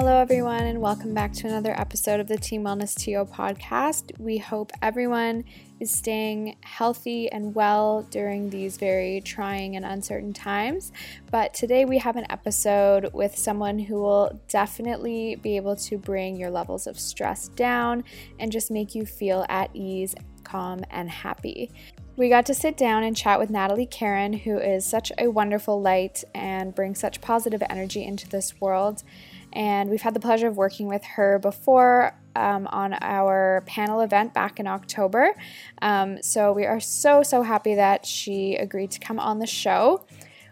Hello, everyone, and welcome back to another episode of the Team Wellness TO podcast. We hope everyone is staying healthy and well during these very trying and uncertain times. But today we have an episode with someone who will definitely be able to bring your levels of stress down and just make you feel at ease, calm, and happy. We got to sit down and chat with Natalie Karen, who is such a wonderful light and brings such positive energy into this world and we've had the pleasure of working with her before um, on our panel event back in October. Um, so we are so, so happy that she agreed to come on the show.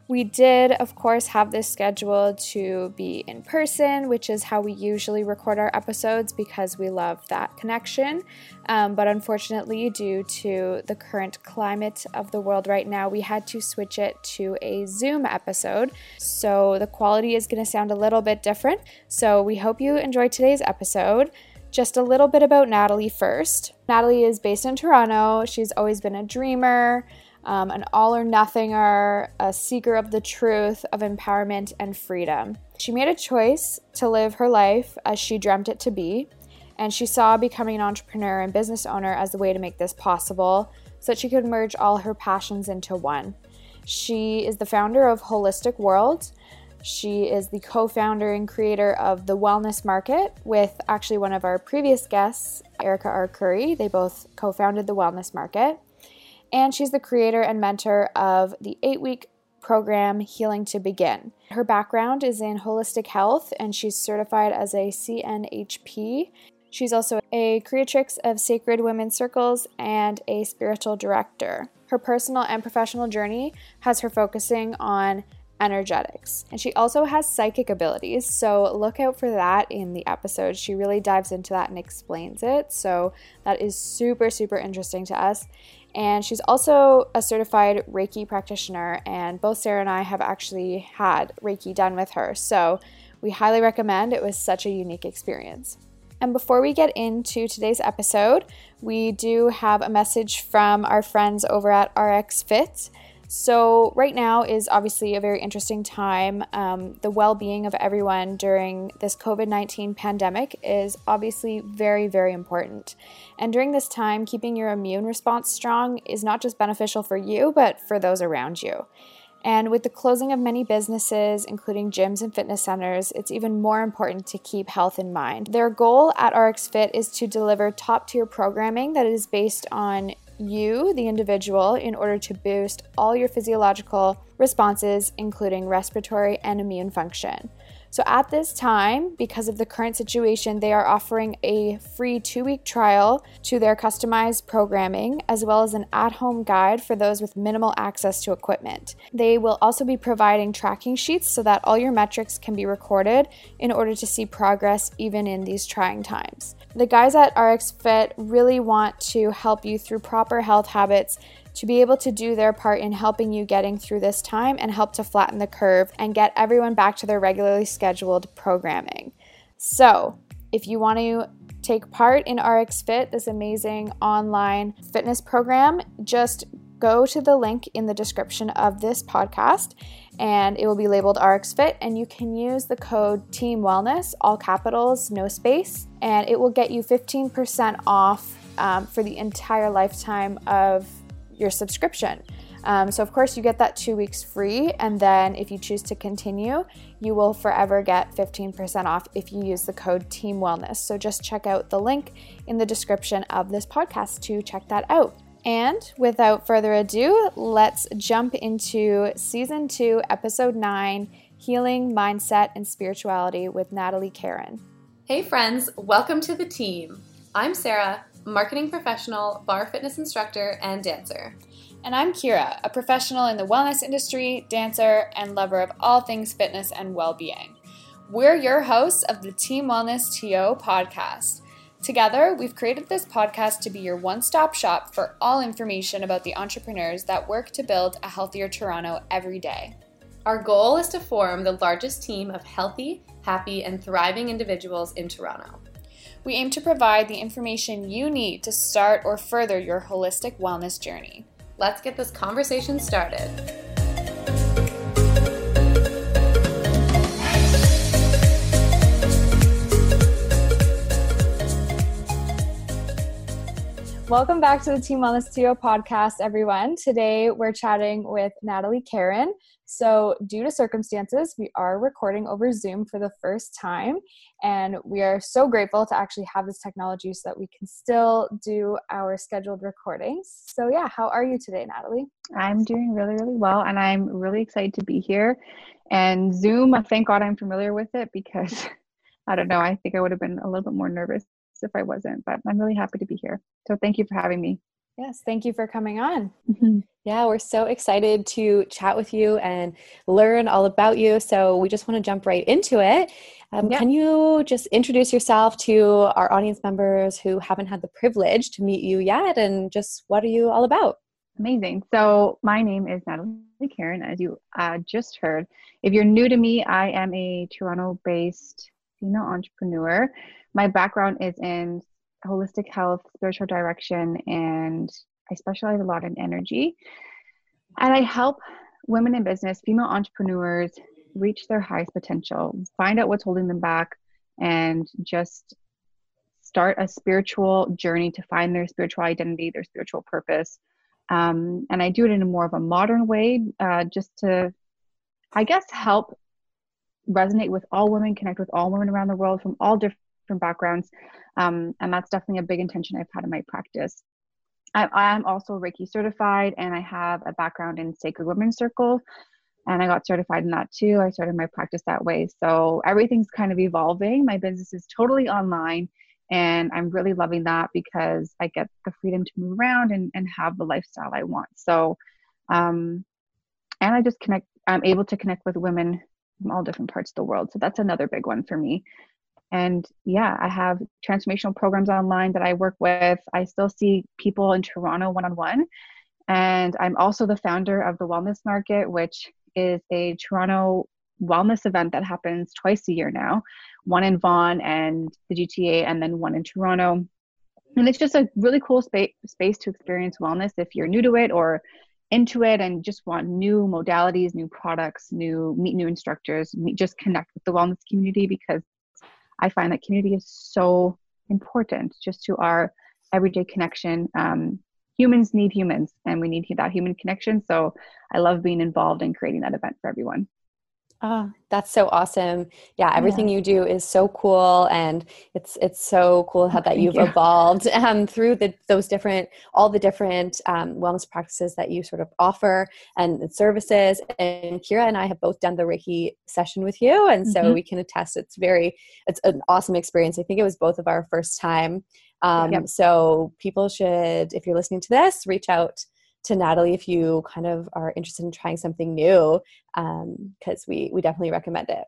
We did, of course, have this scheduled to be in person, which is how we usually record our episodes because we love that connection. Um, but unfortunately, due to the current climate of the world right now, we had to switch it to a Zoom episode. So the quality is going to sound a little bit different. So we hope you enjoyed today's episode. Just a little bit about Natalie first. Natalie is based in Toronto. She's always been a dreamer um, an all or nothinger, a seeker of the truth, of empowerment and freedom. She made a choice to live her life as she dreamt it to be, and she saw becoming an entrepreneur and business owner as the way to make this possible so that she could merge all her passions into one. She is the founder of Holistic World. She is the co founder and creator of The Wellness Market with actually one of our previous guests, Erica R. Curry. They both co founded The Wellness Market and she's the creator and mentor of the eight week program Healing to Begin. Her background is in holistic health and she's certified as a CNHP. She's also a creatrix of Sacred Women's Circles and a spiritual director. Her personal and professional journey has her focusing on energetics. And she also has psychic abilities, so look out for that in the episode. She really dives into that and explains it. So that is super, super interesting to us. And she's also a certified Reiki practitioner, and both Sarah and I have actually had Reiki done with her. So we highly recommend. It was such a unique experience. And before we get into today's episode, we do have a message from our friends over at RX Fit. So, right now is obviously a very interesting time. Um, the well being of everyone during this COVID 19 pandemic is obviously very, very important. And during this time, keeping your immune response strong is not just beneficial for you, but for those around you. And with the closing of many businesses, including gyms and fitness centers, it's even more important to keep health in mind. Their goal at RX Fit is to deliver top tier programming that is based on you, the individual, in order to boost all your physiological responses, including respiratory and immune function. So, at this time, because of the current situation, they are offering a free two week trial to their customized programming, as well as an at home guide for those with minimal access to equipment. They will also be providing tracking sheets so that all your metrics can be recorded in order to see progress even in these trying times. The guys at RX Fit really want to help you through proper health habits to be able to do their part in helping you getting through this time and help to flatten the curve and get everyone back to their regularly scheduled programming. So, if you want to take part in RX Fit, this amazing online fitness program, just go to the link in the description of this podcast and it will be labeled RX Fit and you can use the code Team Wellness, all capitals, no space, and it will get you 15% off um, for the entire lifetime of your subscription. Um, so, of course, you get that two weeks free, and then if you choose to continue, you will forever get 15% off if you use the code Team Wellness. So, just check out the link in the description of this podcast to check that out. And without further ado, let's jump into season two, episode nine Healing, Mindset, and Spirituality with Natalie Karen. Hey, friends, welcome to the team. I'm Sarah, marketing professional, barre fitness instructor, and dancer. And I'm Kira, a professional in the wellness industry, dancer, and lover of all things fitness and well being. We're your hosts of the Team Wellness TO podcast. Together, we've created this podcast to be your one stop shop for all information about the entrepreneurs that work to build a healthier Toronto every day. Our goal is to form the largest team of healthy, happy, and thriving individuals in Toronto we aim to provide the information you need to start or further your holistic wellness journey. Let's get this conversation started. Welcome back to the Team Wellness TO podcast, everyone. Today we're chatting with Natalie Karen, so, due to circumstances, we are recording over Zoom for the first time, and we are so grateful to actually have this technology so that we can still do our scheduled recordings. So, yeah, how are you today, Natalie? I'm doing really, really well, and I'm really excited to be here. And Zoom, thank God I'm familiar with it because I don't know, I think I would have been a little bit more nervous if I wasn't, but I'm really happy to be here. So thank you for having me. Yes, thank you for coming on. Mm-hmm. Yeah, we're so excited to chat with you and learn all about you. So we just want to jump right into it. Um, Can you just introduce yourself to our audience members who haven't had the privilege to meet you yet and just what are you all about? Amazing. So, my name is Natalie Karen, as you uh, just heard. If you're new to me, I am a Toronto based female entrepreneur my background is in holistic health, spiritual direction, and I specialize a lot in energy. And I help women in business, female entrepreneurs, reach their highest potential, find out what's holding them back, and just start a spiritual journey to find their spiritual identity, their spiritual purpose. Um, and I do it in a more of a modern way, uh, just to, I guess, help resonate with all women, connect with all women around the world from all different different backgrounds. Um, and that's definitely a big intention I've had in my practice. I, am also Reiki certified and I have a background in Sacred Women's Circle. And I got certified in that too. I started my practice that way. So everything's kind of evolving. My business is totally online. And I'm really loving that because I get the freedom to move around and, and have the lifestyle I want. So, um, and I just connect, I'm able to connect with women from all different parts of the world. So that's another big one for me. And yeah, I have transformational programs online that I work with. I still see people in Toronto one on one. And I'm also the founder of the Wellness Market, which is a Toronto wellness event that happens twice a year now one in Vaughan and the GTA, and then one in Toronto. And it's just a really cool space space to experience wellness if you're new to it or into it and just want new modalities, new products, new meet new instructors, meet, just connect with the wellness community because I find that community is so important just to our everyday connection. Um, humans need humans and we need that human connection. So I love being involved in creating that event for everyone. Oh, that's so awesome. Yeah, everything yeah. you do is so cool and it's it's so cool how that you've you. evolved um, through the those different all the different um, wellness practices that you sort of offer and services and Kira and I have both done the Reiki session with you and so mm-hmm. we can attest it's very it's an awesome experience. I think it was both of our first time. Um, yep. so people should if you're listening to this reach out to Natalie if you kind of are interested in trying something new, because um, we we definitely recommend it.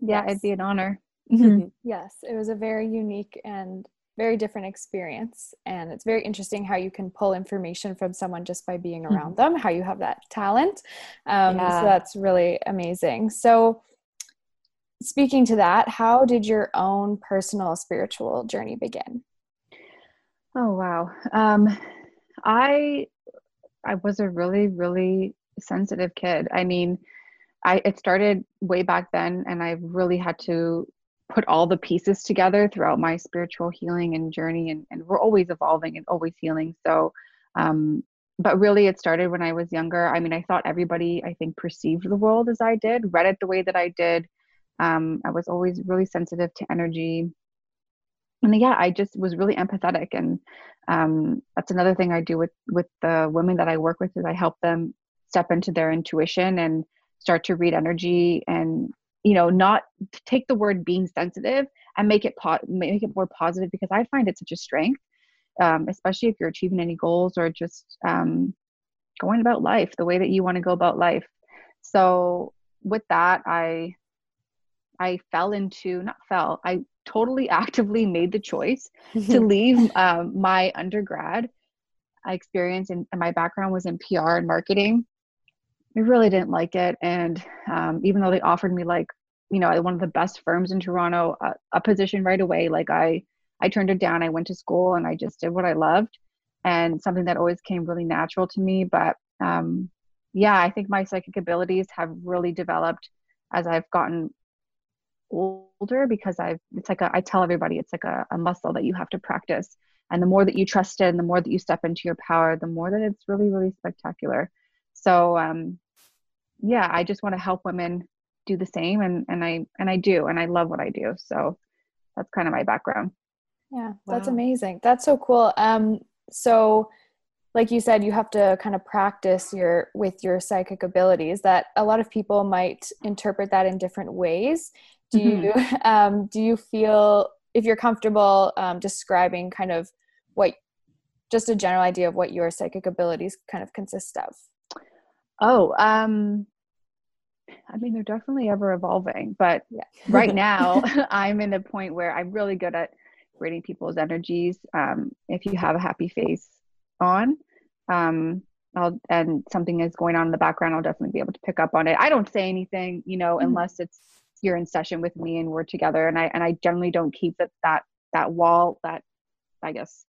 Yeah, yes. it'd be an honor. Mm-hmm. Yes, it was a very unique and very different experience, and it's very interesting how you can pull information from someone just by being mm-hmm. around mm-hmm. them. How you have that talent, um, yeah. so that's really amazing. So. Speaking to that, how did your own personal spiritual journey begin? Oh wow. Um, I I was a really, really sensitive kid. I mean, I it started way back then, and I really had to put all the pieces together throughout my spiritual healing and journey. And, and we're always evolving and always healing. So, um, but really, it started when I was younger. I mean, I thought everybody, I think, perceived the world as I did, read it the way that I did. Um, I was always really sensitive to energy and yeah i just was really empathetic and um, that's another thing i do with with the women that i work with is i help them step into their intuition and start to read energy and you know not take the word being sensitive and make it po- make it more positive because i find it such a strength um, especially if you're achieving any goals or just um, going about life the way that you want to go about life. So with that i i fell into not fell i totally actively made the choice to leave um, my undergrad experience and my background was in PR and marketing. I really didn't like it, and um, even though they offered me like you know one of the best firms in Toronto, a, a position right away, like I I turned it down. I went to school and I just did what I loved, and something that always came really natural to me. But um, yeah, I think my psychic abilities have really developed as I've gotten older because I've it's like a, I tell everybody it's like a, a muscle that you have to practice. And the more that you trust it and the more that you step into your power the more that it's really really spectacular. So um yeah i just want to help women do the same and and i and i do and i love what i do. So that's kind of my background. Yeah that's amazing. That's so cool. Um so like you said you have to kind of practice your with your psychic abilities that a lot of people might interpret that in different ways do mm-hmm. you um, do you feel if you're comfortable um, describing kind of what just a general idea of what your psychic abilities kind of consist of oh um i mean they're definitely ever evolving but yeah. right now i'm in a point where i'm really good at reading people's energies um, if you have a happy face on um, I'll, and something is going on in the background i'll definitely be able to pick up on it i don't say anything you know mm-hmm. unless it's you're in session with me and we're together. And i and i generally don't keep that that that wall that i guess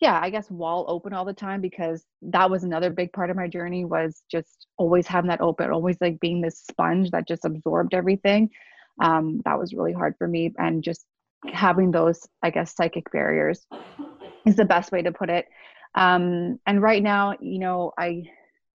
yeah i guess wall open all the time because that was another big part of my journey was just always having that open always like being this sponge that just absorbed everything. Um, that was really hard for me and just having those i guess psychic barriers is the best way to put it. Um, and right now you know i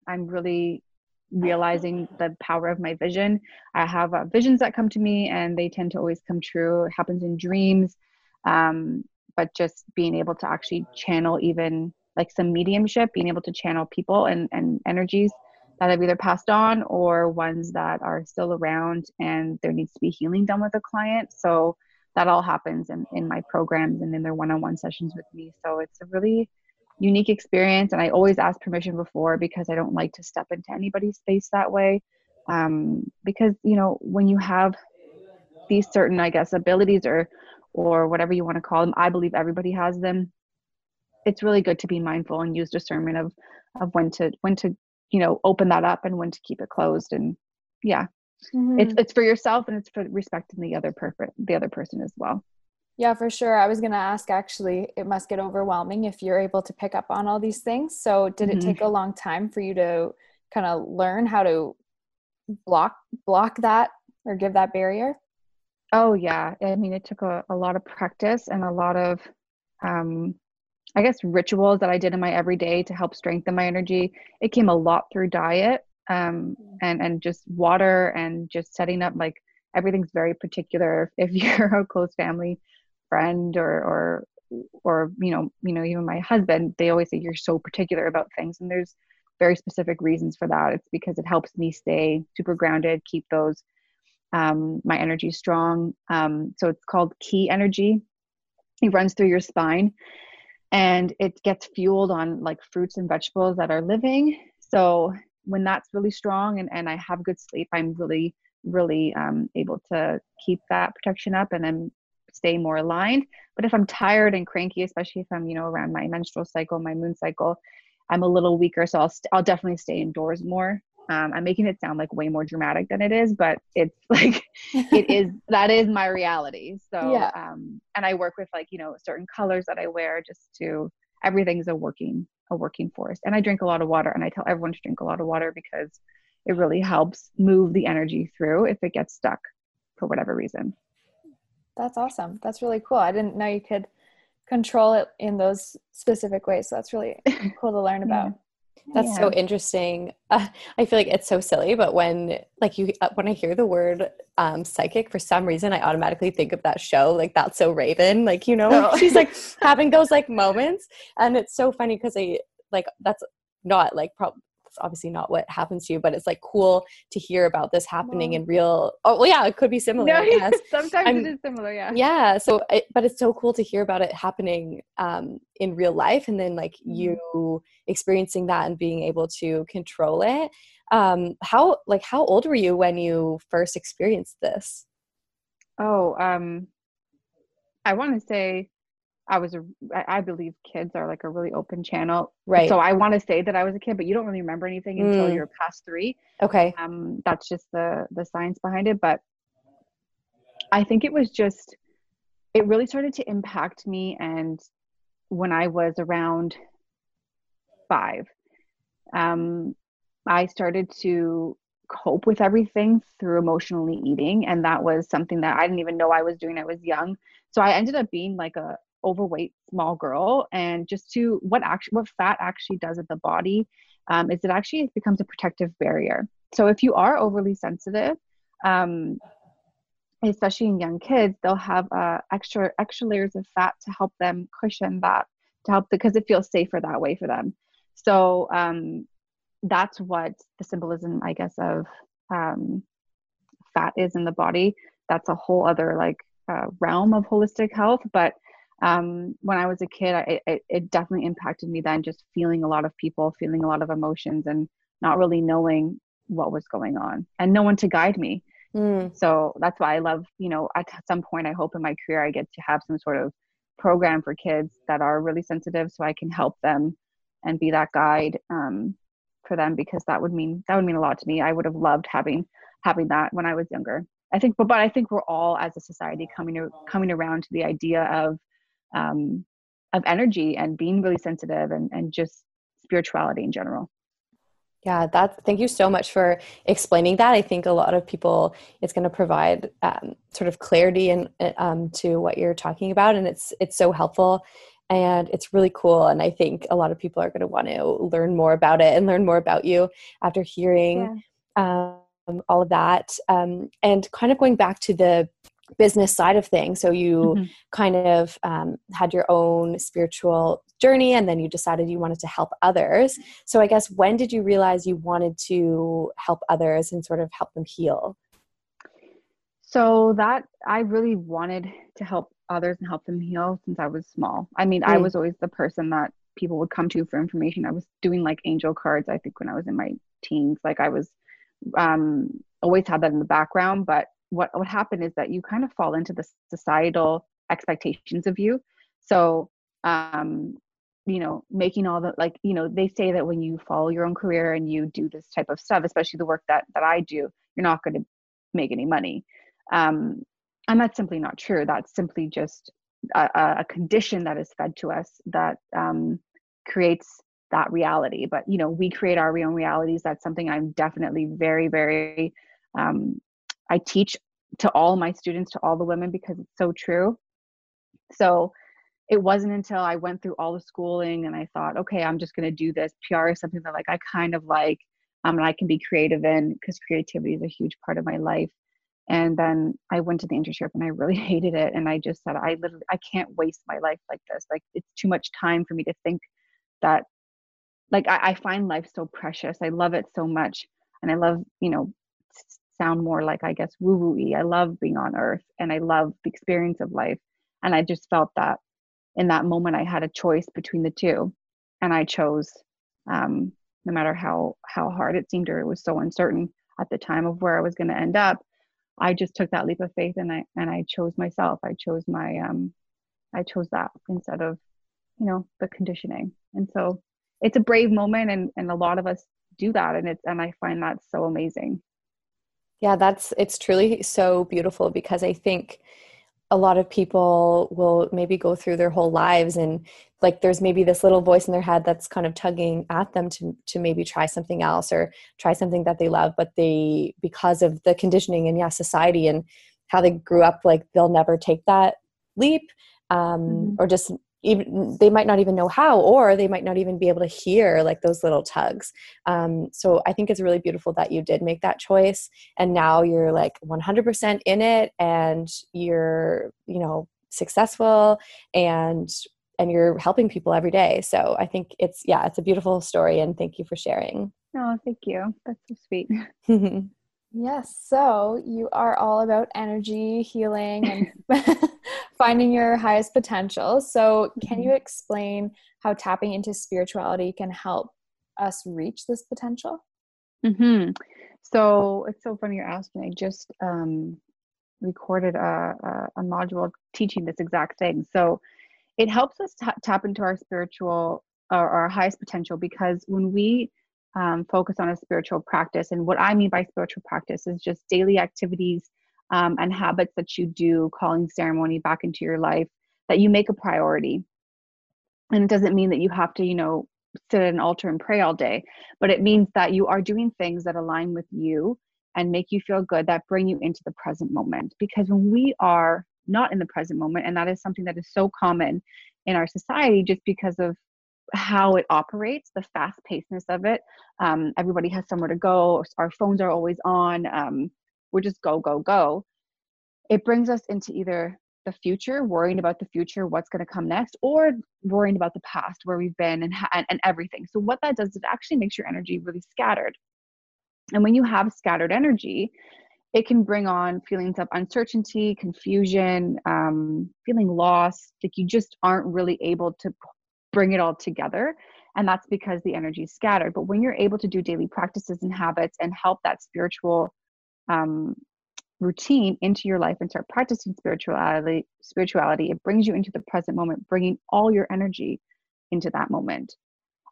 i'm really realizing the power of my vision. I have uh, visions that come to me and they tend to always come true. It happens in dreams. Um, but just being able to actually channel even like some mediumship, being able to channel people and, and energies that have either passed on or ones that are still around and there needs to be healing done with a client. So that all happens in, in my programs and in their one-on-one sessions with me. So it's a really unique experience and i always ask permission before because i don't like to step into anybody's space that way. Um, because you know when you have these certain i guess abilities or or whatever you want to call them i believe everybody has them it's really good to be mindful and use discernment of of when to when to you know open that up and when to keep it closed and yeah. Mm-hmm. it's it's for yourself and it's for respecting the other perfect the other person as well yeah, for sure. I was going to ask actually, it must get overwhelming if you're able to pick up on all these things. So, did mm-hmm. it take a long time for you to kind of learn how to block block that or give that barrier? Oh, yeah. I mean, it took a, a lot of practice and a lot of um I guess rituals that I did in my everyday to help strengthen my energy. It came a lot through diet um and and just water and just setting up like everything's very particular if you're a close family friend or or or you know you know even my husband they always say you're so particular about things and there's very specific reasons for that. It's because it helps me stay super grounded keep those um, my energy strong. Um, so it's called ki energy. It runs through your spine and it gets fueled on like fruits and vegetables that are living. So when that's really strong and, and i have good sleep i'm really really um, able to keep that protection up and then stay more aligned. But if I'm tired and cranky, especially if I'm, you know, around my menstrual cycle, my moon cycle, I'm a little weaker. So I'll, st- I'll definitely stay indoors more. Um, I'm making it sound like way more dramatic than it is, but it's like, it is, that is my reality. So, yeah. um, and I work with like, you know, certain colors that I wear just to, everything's a working, a working force. And I drink a lot of water and I tell everyone to drink a lot of water because it really helps move the energy through if it gets stuck for whatever reason. That's awesome. That's really cool. I didn't know you could control it in those specific ways. So that's really cool to learn about. That's yeah. so interesting. Uh, I feel like it's so silly, but when like you uh, when I hear the word um, psychic, for some reason I automatically think of that show, like that's so Raven. Like you know, oh. she's like having those like moments, and it's so funny because I like that's not like probably obviously not what happens to you, but it's like cool to hear about this happening in real. Oh, well, yeah, it could be similar. No, yes. sometimes I'm, it is similar. Yeah. Yeah. So, it, but it's so cool to hear about it happening um, in real life, and then like mm-hmm. you experiencing that and being able to control it. Um, how like how old were you when you first experienced this? Oh, um, I want to say I was a, I believe kids are like a really open channel. Right. So I want to say that I was a kid, but you don't really remember anything until mm. you're past three. Okay. Um, that's just the the science behind it. But I think it was just, it really started to impact me. And when I was around five, um, I started to cope with everything through emotionally eating and that was something that i didn't even know i was doing i was young so i ended up being like a, overweight small girl and just to what actually what fat actually does at the body um, is it actually becomes a protective barrier. So if you are overly sensitive um, especially in young kids they'll have uh, extra extra layers of fat to help them cushion that to help because it feels safer that way for them. So um, that's what the symbolism i guess of um, fat is in the body. That's a whole other like uh, realm of holistic health but um, when i was a kid I, it, it definitely impacted me then just feeling a lot of people feeling a lot of emotions and not really knowing what was going on and no one to guide me. Mm. so that's why i love you know at some point i hope in my career i get to have some sort of program for kids that are really sensitive so i can help them and be that guide um, for them because that would mean that would mean a lot to me. I would have loved having having that when i was younger. I think, but, but I think we're all as a society coming to, coming around to the idea of um, of energy and being really sensitive and and just spirituality in general. Yeah, that's thank you so much for explaining that. I think a lot of people it's going to provide um, sort of clarity and um, to what you're talking about, and it's it's so helpful and it's really cool. And I think a lot of people are going to want to learn more about it and learn more about you after hearing. Yeah. Um, um, all of that. Um, and kind of going back to the business side of things. So you mm-hmm. kind of um, had your own spiritual journey and then you decided you wanted to help others. So I guess when did you realize you wanted to help others and sort of help them heal? So that I really wanted to help others and help them heal since I was small. I mean, mm. I was always the person that people would come to for information. I was doing like angel cards, I think, when I was in my teens. Like I was um, always had that in the background. But what what happened is that you kind of fall into the societal expectations of you. So um, you know, making all the like, you know, they say that when you follow your own career and you do this type of stuff, especially the work that that I do, you're not going to make any money. Um, and that's simply not true. That's simply just a, a condition that is fed to us that um, creates that reality but you know we create our own realities that's something i'm definitely very very um, i teach to all my students to all the women because it's so true so it wasn't until i went through all the schooling and i thought okay i'm just going to do this pr is something that like i kind of like um, and i can be creative in because creativity is a huge part of my life and then i went to the internship and i really hated it and i just said i literally i can't waste my life like this like it's too much time for me to think that like I, I find life so precious. I love it so much. And I love, you know, sound more like I guess woo woo I love being on earth and I love the experience of life. And I just felt that in that moment I had a choice between the two. And I chose um, no matter how how hard it seemed or it was so uncertain at the time of where I was going to end up. I just took that leap of faith and I and I chose myself. I chose my um I chose that instead of, you know, the conditioning. And so it's a brave moment and and a lot of us do that and it's and i find that so amazing yeah that's it's truly so beautiful because i think a lot of people will maybe go through their whole lives and like there's maybe this little voice in their head that's kind of tugging at them to to maybe try something else or try something that they love but they because of the conditioning and yeah society and how they grew up like they'll never take that leap um, mm-hmm. or just even they might not even know how or they might not even be able to hear like those little tugs. Um, so i think it's really beautiful that you did make that choice and now you're like 100% in it and you're you know successful and and you're helping people every day. So i think it's yeah it's a beautiful story and thank you for sharing. Oh thank you. That's so sweet Yes, so you are all about energy, healing, and finding your highest potential. So, can you mm-hmm. explain how tapping into spirituality can help us reach this potential? Mm-hmm. So, it's so funny you're asking. I just um, recorded a, a, a, module teaching this exact thing. So, it helps us t- tap into our spiritual or our highest potential because when we um, focus on a spiritual practice. And what I mean by spiritual practice is just daily activities um, and habits that you do, calling ceremony back into your life that you make a priority. And it doesn't mean that you have to, you know, sit at an altar and pray all day, but it means that you are doing things that align with you and make you feel good that bring you into the present moment. Because when we are not in the present moment and that is something that is so common in our society just because of how it operates the fast pacedness of it. Um, everybody has somewhere to go. Our phones are always on. Um, we're just go go go. It brings us into either the future worrying about the future what's going to come next or worrying about the past where we've been and, and, everything. So what that does is it actually makes your energy really scattered. And when you have scattered energy it can bring on feelings of uncertainty confusion um, feeling lost like you just aren't really able to bring it all together and that's because the energy is scattered. But when you're able to do daily practices and habits and help that spiritual um, routine into your life and start practicing spirituality spirituality it brings you into the present moment bringing all your energy into that moment.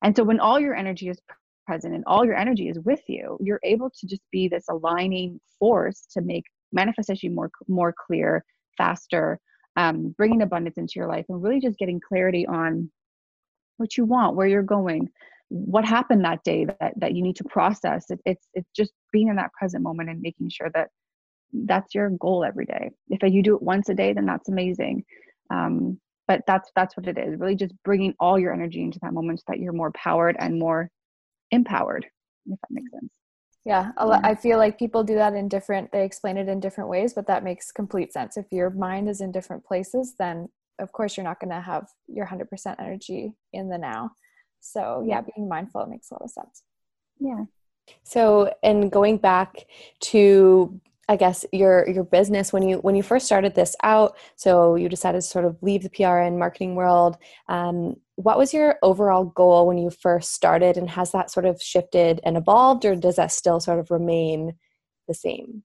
And so when all your energy is present and all your energy is with you you're able to just be this aligning force to make manifestation more more clear faster um, bringing abundance into your life and really just getting clarity on what you want where you're going what happened that day that, that you need to process. It, it's it's just being in that present moment and making sure that that's your goal every day. If you do it once a day then that's amazing. Um, but that's that's what it is really just bringing all your energy into that moment so that you're more powered and more empowered if that makes sense. Yeah, yeah. I feel like people do that in different they explain it in different ways but that makes complete sense. If your mind is in different places then of course you're not going to have your 100% energy in the now so yeah being mindful it makes a lot of sense yeah so and going back to I guess your your business when you when you first started this out. So you decided to sort of leave the PR and marketing world. Um, what was your overall goal when you first started, and has that sort of shifted and evolved, or does that still sort of remain the same?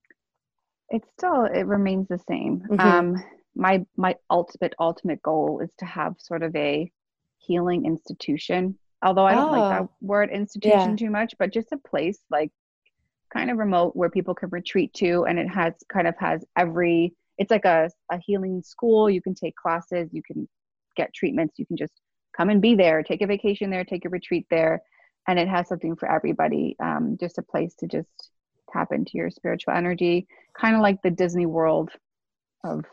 It still it remains the same. Mm-hmm. Um, my my ultimate ultimate goal is to have sort of a healing institution. Although I don't oh, like that oh. word institution yeah. too much, but just a place like kind of remote where people can retreat to and it has kind of has every it's like a, a healing school you can take classes you can get treatments you can just come and be there take a vacation there take a retreat there and it has something for everybody um, just a place to just tap into your spiritual energy kind of like the disney world of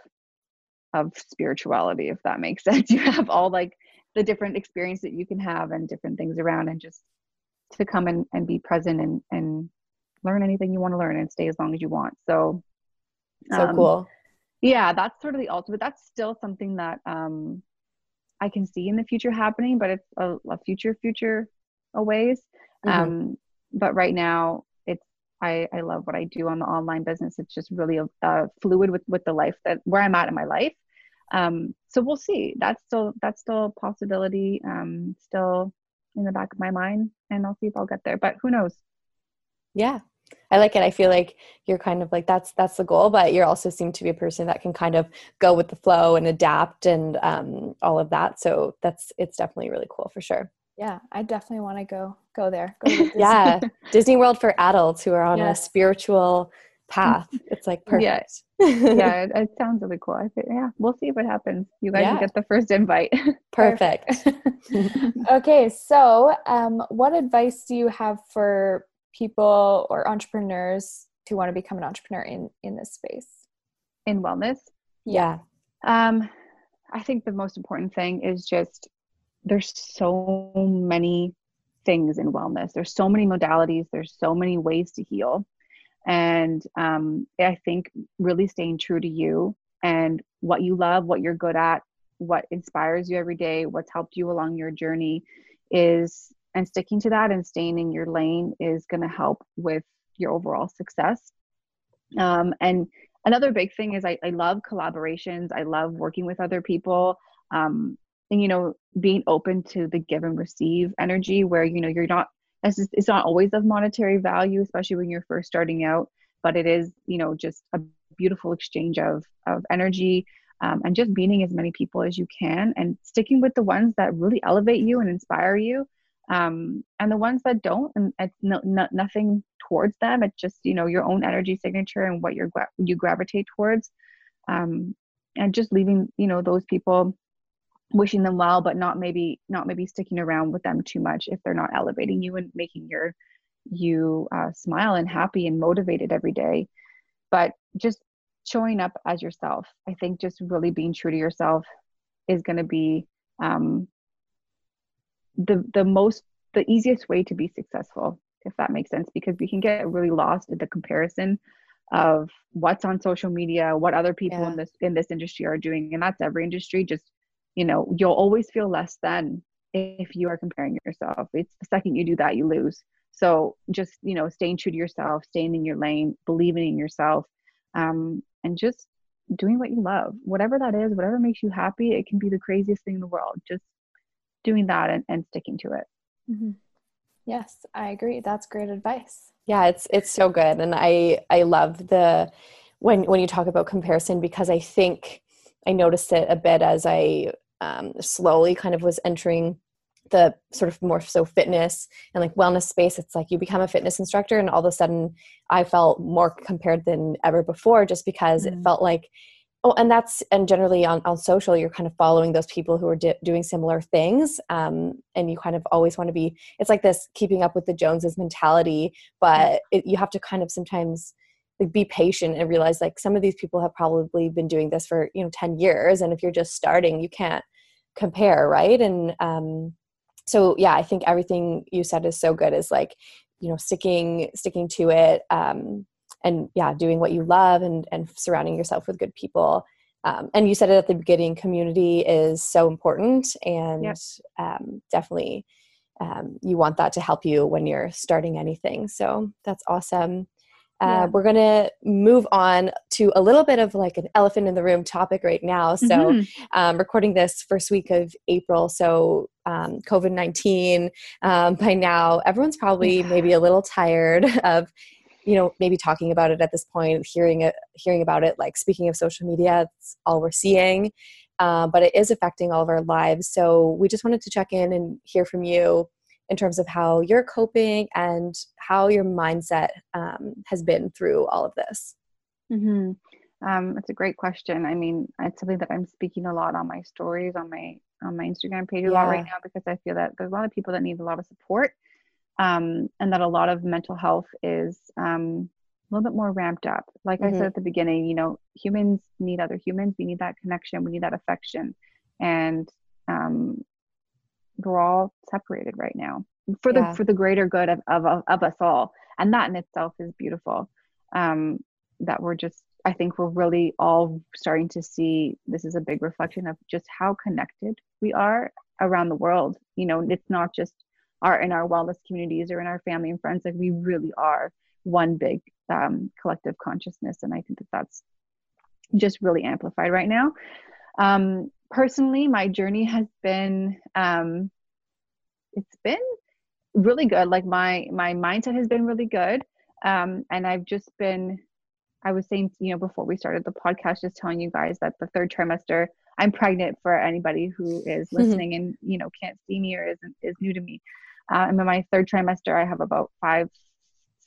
of spirituality if that makes sense you have all like the different experience that you can have and different things around and just to come and, and be present and and learn anything you want to learn and stay as long as you want. So, so um, cool. Yeah, that's sort of the ultimate. That's still something that um, I can see in the future happening, but it's a, a future, future a ways. Mm-hmm. Um, but right now, I, I love what I do on the online business. It's just really uh, fluid with with the life that where I'm at in my life. Um, so we'll see. That's still that's still a possibility. Um, still in the back of my mind, and I'll see if I'll get there. But who knows? Yeah. I like it. I feel like you're kind of like that's that's the goal, but you're also seem to be a person that can kind of go with the flow and adapt and um, all of that. So that's it's definitely really cool for sure. Yeah, I definitely want to go go there. Go Disney. yeah, Disney World for adults who are on yes. a spiritual path. It's like perfect. Yeah, yeah it, it, sounds really cool. I think yeah, we'll see what happens. You guys yeah. get the first invite. perfect. okay, so um, what advice do you have for people or entrepreneurs who want to become an entrepreneur in in this space in wellness yeah um i think the most important thing is just there's so many things in wellness. There's so many modalities. There's so many ways to heal. And um, i think really staying true to you and what you love what you're good at what inspires you every day what's helped you along your journey is and sticking to that and staying in your lane is going to help with your overall success. Um, and another big thing is I, I love collaborations. I love working with other people. Um, and you know being open to the give and receive energy where you know you're not it's not always of monetary value especially when you're first starting out but it is you know just a beautiful exchange of of energy um, and just meeting as many people as you can and sticking with the ones that really elevate you and inspire you um, and the ones that don't and it's no, no, nothing towards them. It's just you know your own energy signature and what you're you gravitate towards um, and just leaving you know those people wishing them well but not maybe not maybe sticking around with them too much if they're not elevating you and making your you uh, smile and happy and motivated every day but just showing up as yourself. I think just really being true to yourself is going to be um, the the most the easiest way to be successful, if that makes sense, because we can get really lost in the comparison of what's on social media, what other people yeah. in this in this industry are doing, and that's every industry. Just you know, you'll always feel less than if you are comparing yourself. It's the second you do that, you lose. So just you know, staying true to yourself, staying in your lane, believing in yourself, um, and just doing what you love, whatever that is, whatever makes you happy. It can be the craziest thing in the world. Just doing that and, and sticking to it. Mm-hmm. Yes, I agree. That's great advice. Yeah, it's it's so good, and I I love the when when you talk about comparison because I think I noticed it a bit as I um, slowly kind of was entering the sort of more so fitness and like wellness space it's like you become a fitness instructor and all of a sudden i felt more compared than ever before just because mm. it felt like oh and that's and generally on, on social you're kind of following those people who are di- doing similar things um, and you kind of always want to be it's like this keeping up with the joneses mentality but it, you have to kind of sometimes like be patient and realize like some of these people have probably been doing this for you know 10 years and if you're just starting you can't compare right? And um so yeah i think everything you said is so good is like you know sticking sticking to it um and yeah doing what you love and and surrounding yourself with good people. Um, and you said it at the beginning community is so important and um, definitely um, you want that to help you when you're starting anything. So that's awesome uh, yeah. we're going to move on to a little bit of like an elephant in the room topic right now. So, mm-hmm. um, recording this first week of April. So, um, COVID 19, um, by now, everyone's probably yeah. maybe a little tired of you know maybe talking about it at this point hearing it hearing about it like speaking of social media it's all we're seeing uh, but it is affecting all of our lives so we just wanted to check in and hear from you in terms of how you're coping and how your mindset um, has been through all of this? Mm-hmm. Um, it's a great question. I mean, it's something that I'm speaking a lot on my stories on my on my Instagram page a yeah. lot right now because I feel that there's a lot of people that need a lot of support, um, and that a lot of mental health is um, a little bit more ramped up. Like mm-hmm. I said mm-hmm. at the beginning, you know, humans need other humans. We need that connection. We need that affection, and um, we're all separated right now for the yeah. for the greater good of, of of us all. And that in itself is beautiful um that we're just i think we're really all starting to see this is a big reflection of just how connected we are around the world. You know it's not just our in our wellness communities or in our family and friends like we really are one big um, collective consciousness. And i think that that's just really amplified right now. Um, personally, my journey has been um, it's been really good. Like my my mindset has been really good, um, and I've just been. I was saying, you know, before we started the podcast, just telling you guys that the third trimester, I'm pregnant for anybody who is mm-hmm. listening and you know can't see me or is is new to me. Uh, I'm in my third trimester. I have about five,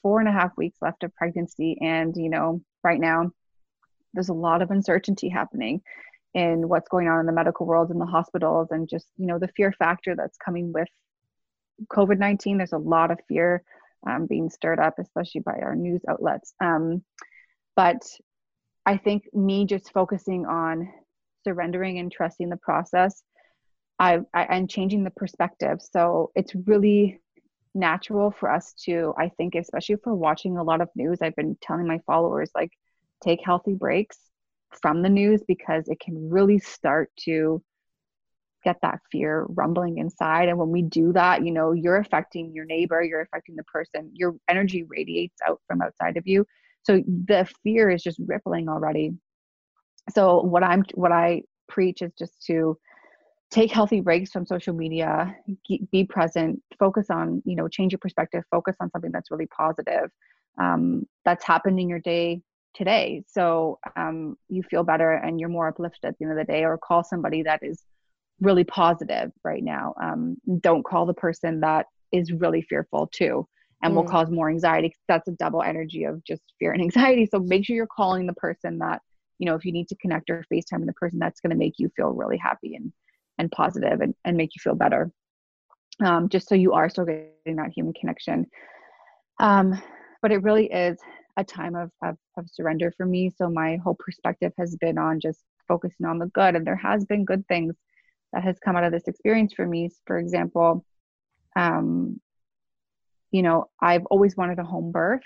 four and a half weeks left of pregnancy, and you know, right now, there's a lot of uncertainty happening in what's going on in the medical world in the hospitals and just you know the fear factor that's coming with covid-19 there's a lot of fear um, being stirred up especially by our news outlets. Um, but i think me just focusing on surrendering and trusting the process I, I and changing the perspective. So it's really natural for us to i think especially for watching a lot of news i've been telling my followers like take healthy breaks from the news because it can really start to get that fear rumbling inside. And when we do that you know you're affecting your neighbor you're affecting the person your energy radiates out from outside of you. So the fear is just rippling already. So what i'm what i preach is just to take healthy breaks from social media be present focus on you know change your perspective focus on something that's really positive um, that's happened in your day today. So um, you feel better and you're more uplifted at the end of the day or call somebody that is really positive right now. Um, don't call the person that is really fearful too and mm. will cause more anxiety. That's a double energy of just fear and anxiety. So make sure you're calling the person that you know if you need to connect or facetime the person that's going to make you feel really happy and and positive and, and make you feel better. Um, just so you are still getting that human connection. Um, but it really is a time of, of, of surrender for me. So my whole perspective has been on just focusing on the good. And there has been good things that has come out of this experience for me. For example, um, you know, I've always wanted a home birth.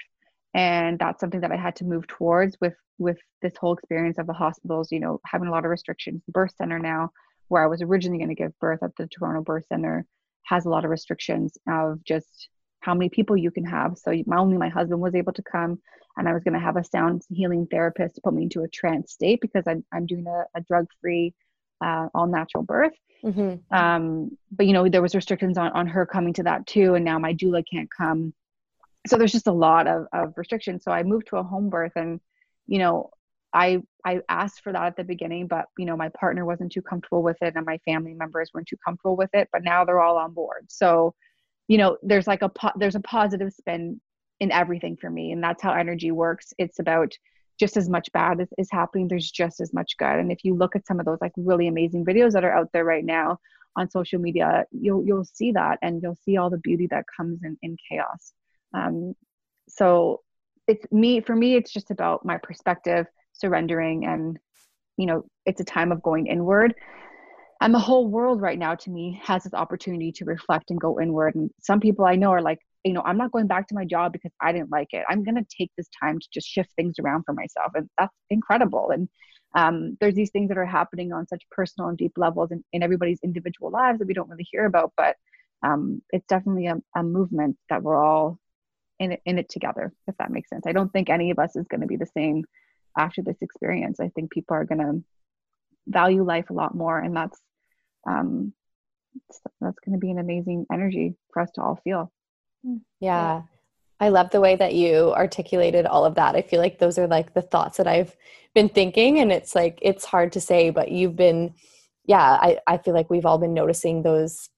And that's something that I had to move towards with with this whole experience of the hospitals, you know, having a lot of restrictions. The birth center now, where I was originally going to give birth at the Toronto Birth Center, has a lot of restrictions of just how many people you can have. So my, only my husband was able to come, and I was going to have a sound healing therapist to put me into a trance state because I'm I'm doing a, a drug free, uh, all natural birth. Mm-hmm. Um, but you know there was restrictions on on her coming to that too, and now my doula can't come. So there's just a lot of of restrictions. So I moved to a home birth, and you know I I asked for that at the beginning, but you know my partner wasn't too comfortable with it, and my family members weren't too comfortable with it. But now they're all on board. So, you know, there's like a po- there's a positive spin in everything for me, and that's how energy works. It's about just as much bad is, is happening. There's just as much good. And if you look at some of those like really amazing videos that are out there right now on social media, you'll you'll see that, and you'll see all the beauty that comes in in chaos. Um, so it's me for me. It's just about my perspective surrendering and you know it's a time of going inward and the whole world right now to me has this opportunity to reflect and go inward. And some people i know are like you know i'm not going back to my job because i didn't like it. I'm going to take this time to just shift things around for myself. And that's incredible. And um, there's these things that are happening on such personal and deep levels in, in everybody's individual lives that we don't really hear about but um, it's definitely a, a movement that we're all in it, in it together if that makes sense. I don't think any of us is going to be the same after this experience. I think people are going to value life a lot more and that's um that's going to be an amazing energy for us to all feel. Yeah. yeah. I love the way that you articulated all of that. I feel like those are like the thoughts that i've been thinking and it's like it's hard to say but you've been yeah i, I feel like we've all been noticing those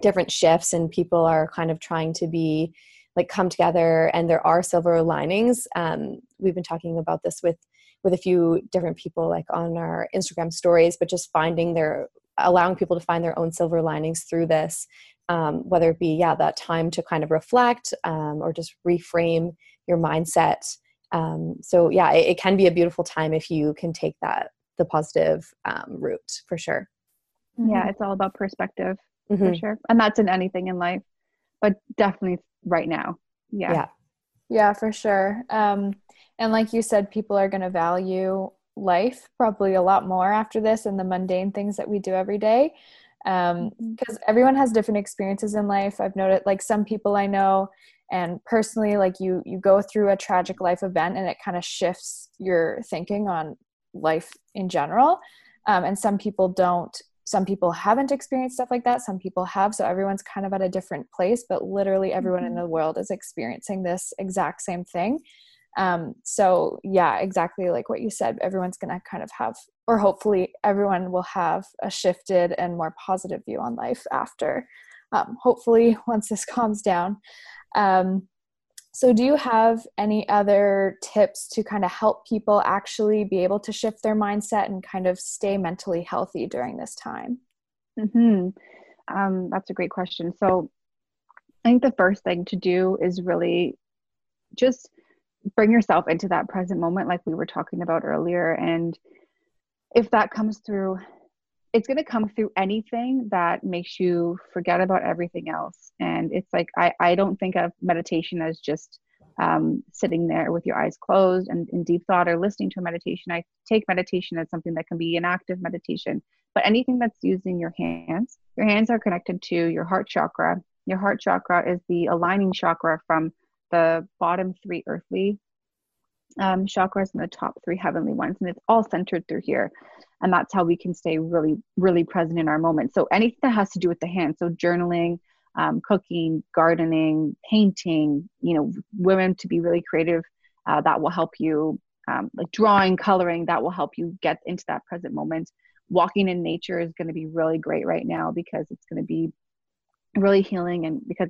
different shifts and people are kind of trying to be like come together and there are silver linings. Um, we've been talking about this with with a few different people like on our Instagram stories, but just finding their allowing people to find their own silver linings through this, um, whether it be yeah that time to kind of reflect um, or just reframe your mindset. Um, so yeah, it, it, can be a beautiful time if you can take that the positive um, route for sure. Mm-hmm. Yeah, it's all about perspective mm-hmm. for sure, and that's in anything in life, but definitely right now. Yeah. Yeah. Yeah, for sure. Um, and like you said, people are going to value life probably a lot more after this and the mundane things that we do every day. Because um, mm-hmm. everyone has different experiences in life. I've noted like some people I know and personally like you you go through a tragic life event and it kind of shifts your thinking on life in general um, and some people don't some people haven't experienced stuff like that some people have so everyone's kind of at a different place but literally everyone in mm-hmm. the world is experiencing this exact same thing um, so yeah exactly like what you said everyone's gonna kind of have or hopefully everyone will have a shifted and more positive view on life after um, hopefully once this calms down um, so, do you have any other tips to kind of help people actually be able to shift their mindset and kind of stay mentally healthy during this time? Hmm. Um, that's a great question. So, I think the first thing to do is really just bring yourself into that present moment, like we were talking about earlier. And if that comes through it's going to come through anything that makes you forget about everything else. And it's like i, I don't think of meditation as just um, sitting there with your eyes closed and in deep thought or listening to a meditation. I take meditation as something that can be an active meditation but anything that's using your hands your hands are connected to your heart chakra. Your heart chakra is the aligning chakra from the bottom three earthly um, chakras and the top three heavenly ones and it's all centered through here. And that's how we can stay really really present in our moment. So anything that has to do with the hands so journaling um, cooking gardening painting you know women to be really creative uh, that will help you um, like drawing coloring that will help you get into that present moment. Walking in nature is going to be really great right now because it's going to be really healing and because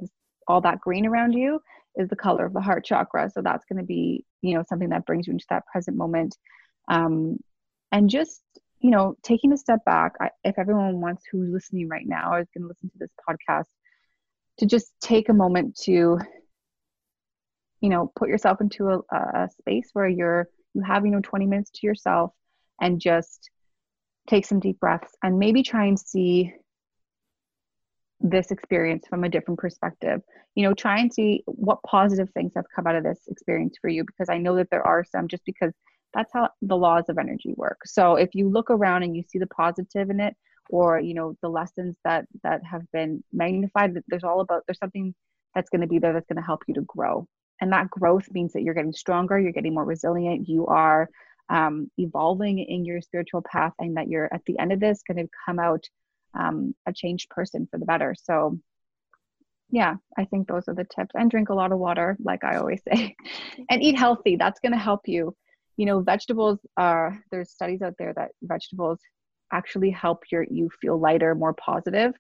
all that green around you is the color of the heart chakra. So that's going to be you know something that brings you into that present moment. Um, and just you know taking a step back I, if everyone wants who's listening right now is going to listen to this podcast to just take a moment to you know put yourself into a, a space where you're you have you know 20 minutes to yourself and just take some deep breaths and maybe try and see this experience from a different perspective. You know try and see what positive things have come out of this experience for you because i know that there are some just because that's how the laws of energy work. So if you look around and you see the positive in it or you know the lessons that that have been magnified that there's all about there's something that's going to be there that's going to help you to grow. And that growth means that you're getting stronger you're getting more resilient you are um, evolving in your spiritual path and that you're at the end of this going to come out um, a changed person for the better. So yeah i think those are the tips. And drink a lot of water like i always say. And eat healthy. That's going to help you. You know vegetables are there's studies out there that vegetables actually help your you feel lighter more positive.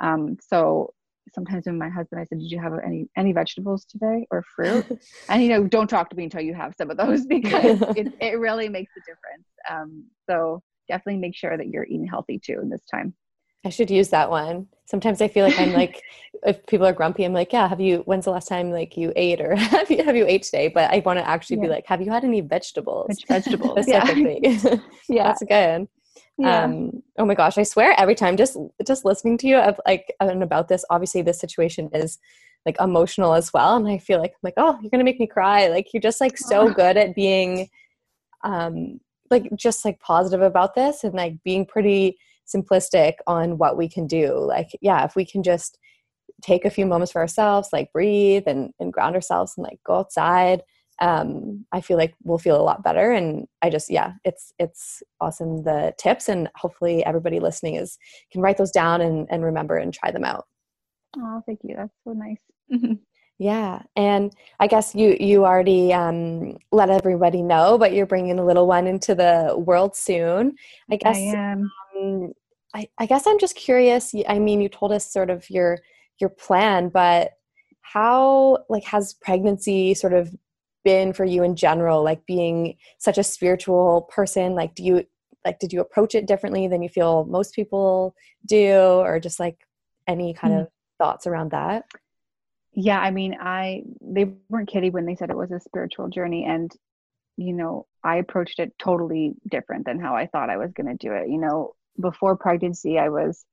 Um, so sometimes when my husband i said did you have any any vegetables today or fruit? And you know don't talk to me until you have some of those because it, it really makes a difference. Um, so definitely make sure that you're eating healthy too in this time I should use that one. Sometimes I feel like I'm like, if people are grumpy, I'm like, yeah, have you, when's the last time like you ate or have you, have you ate today? But I want to actually yeah. be like, have you had any vegetables? Which vegetables? Specifically. Yeah. yeah. That's good. Yeah. Um, oh my gosh, I swear every time just just listening to you of like and about this, obviously this situation is like emotional as well. And I feel like I'm like, oh, you're gonna make me cry. Like you're just like so good at being um like just like positive about this and like being pretty simplistic on what we can do. Like, yeah, if we can just take a few moments for ourselves, like breathe and, and ground ourselves and like go outside um, I feel like we'll feel a lot better. And I just, yeah, it's it's awesome the tips, and hopefully everybody listening is can write those down and and remember and try them out. Oh, thank you. That's so nice. yeah, and I guess you you already um, let everybody know, but you're bringing a little one into the world soon. I guess. I am. Um, I, I guess I'm just curious. I mean, you told us sort of your your plan, but how like has pregnancy sort of been for you in general like being such a spiritual person like do you like did you approach it differently than you feel most people do or just like any kind mm. of thoughts around that yeah i mean i they weren't kidding when they said it was a spiritual journey and you know i approached it totally different than how i thought i was going to do it you know before pregnancy i was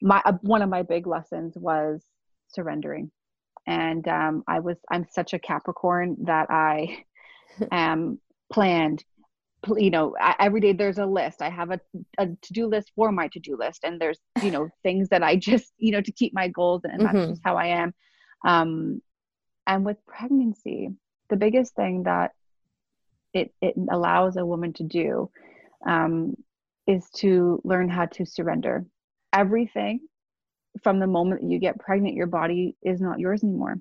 my uh, one of my big lessons was surrendering and um, I was I'm such a Capricorn that I am planned. You know, I, every day there's a list. I have a, a to do list for my to do list, and there's you know things that I just you know to keep my goals, and, and mm-hmm. that's just how I am. Um, and with pregnancy, the biggest thing that it it allows a woman to do um, is to learn how to surrender everything from the moment you get pregnant, your body is not yours anymore.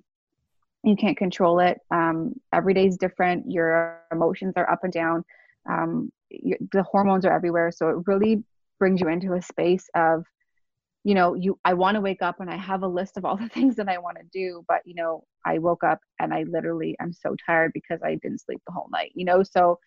You can't control it. Um, every day is different. Your emotions are up and down. Um, the hormones are everywhere. So it really brings you into a space of, you know, you. I want to wake up and I have a list of all the things that I want to do, but you know, I woke up and I literally I'm so tired because I didn't sleep the whole night. You know, so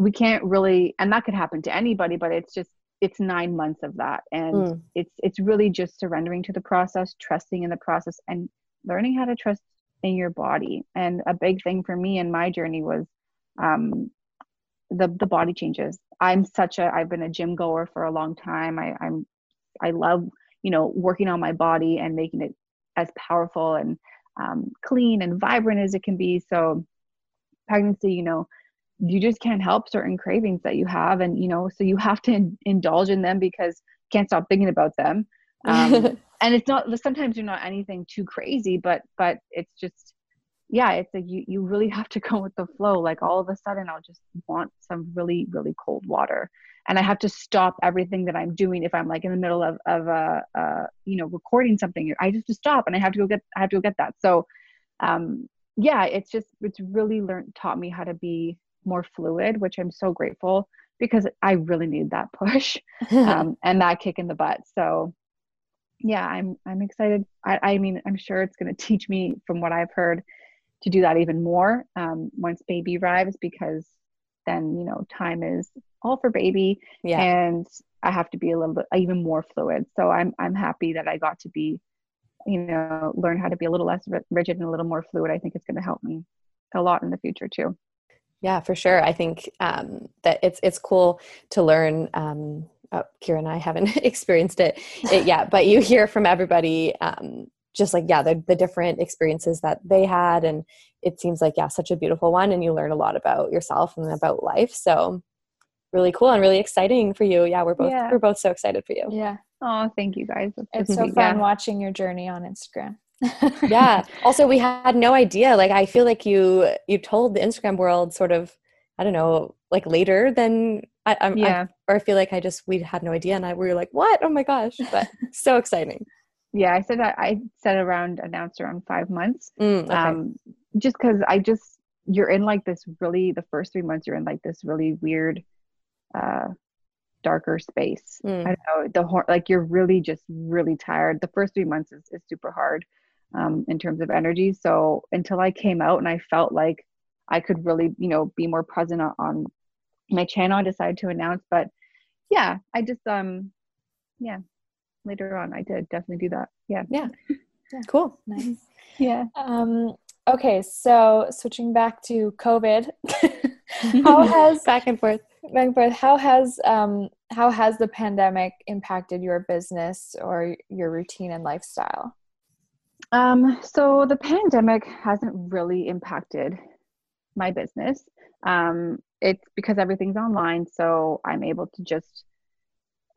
we can't really, and that could happen to anybody, but it's just it's nine months of that. And mm. it's it's really just surrendering to the process trusting in the process and learning how to trust in your body. And a big thing for me in my journey was um, the the body changes. I'm such a i've been a gym goer for a long time. I, i'm i love you know working on my body and making it as powerful and um, clean and vibrant as it can be. So pregnancy you know you just can't help certain cravings that you have and you know so you have to in- indulge in them because you can't stop thinking about them. Um, and it's not sometimes you're not anything too crazy but but it's just yeah it's like you, you really have to go with the flow. Like all of a sudden i'll just want some really really cold water. And i have to stop everything that i'm doing if i'm like in the middle of of a uh, uh, you know recording something. I just to stop and i have to go get i have to go get that. So um yeah it's just it's really learned taught me how to be more fluid, which I'm so grateful because I really need that push um, and that kick in the butt. So yeah, I'm I'm excited. I, I mean, I'm sure it's going to teach me, from what I've heard, to do that even more um, once baby arrives, because then you know time is all for baby, yeah. and I have to be a little bit even more fluid. So I'm I'm happy that I got to be, you know, learn how to be a little less rigid and a little more fluid. I think it's going to help me a lot in the future too. Yeah, for sure. I think um, that it's it's cool to learn. Um, oh, Kira and I haven't experienced it, it yet, but you hear from everybody um, just like yeah the, the different experiences that they had and it seems like yeah such a beautiful one and you learn a lot about yourself and about life so really cool and really exciting for you yeah we're both yeah. we're both so excited for you yeah oh thank you guys it's so fun yeah. watching your journey on instagram yeah. Also we had no idea. Like i feel like you you told the instagram world sort of i don't know like later than i i'm yeah. I, or i feel like i just we had no idea. And i we were like what? Oh my gosh. But so exciting. Yeah. I said that i said around announced around five months. Mm, okay. um just because i just you're in like this really the first three months you're in like this really weird uh darker space. Mm. i don't know. The hor- like you're really just really tired. The first three months is, is super hard um in terms of energy. So until i came out and i felt like i could really you know be more present on my channel i decided to announce. But yeah i just um yeah later on i did definitely do that. Yeah. Yeah, yeah. cool. Nice. Yeah. Um okay so switching back to covid how has back and forth. back and forth. How has um how has the pandemic impacted your business or your routine and lifestyle um so the pandemic hasn't really impacted my business um it's because everything's online so i'm able to just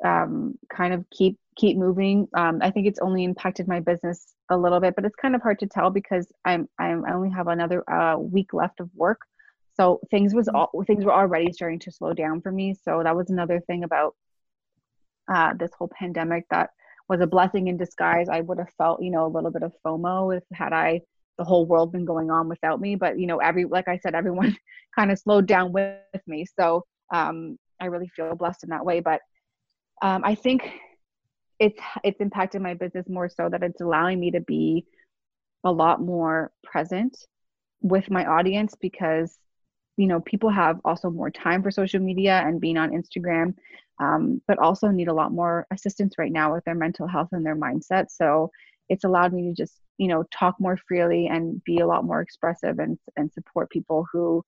um, kind of keep keep moving. Um, I think it's only impacted my business a little bit, but it's kind of hard to tell because I'm, I'm I only have another uh, week left of work, so things was all things were already starting to slow down for me. So that was another thing about uh, this whole pandemic that was a blessing in disguise. I would have felt you know a little bit of FOMO if had I the whole world been going on without me, but you know every like I said, everyone kind of slowed down with me. So um, I really feel blessed in that way, but um, I think it's it's impacted my business more so that it's allowing me to be a lot more present with my audience because you know people have also more time for social media and being on instagram um, but also need a lot more assistance right now with their mental health and their mindset. So it's allowed me to just you know talk more freely and be a lot more expressive and and support people who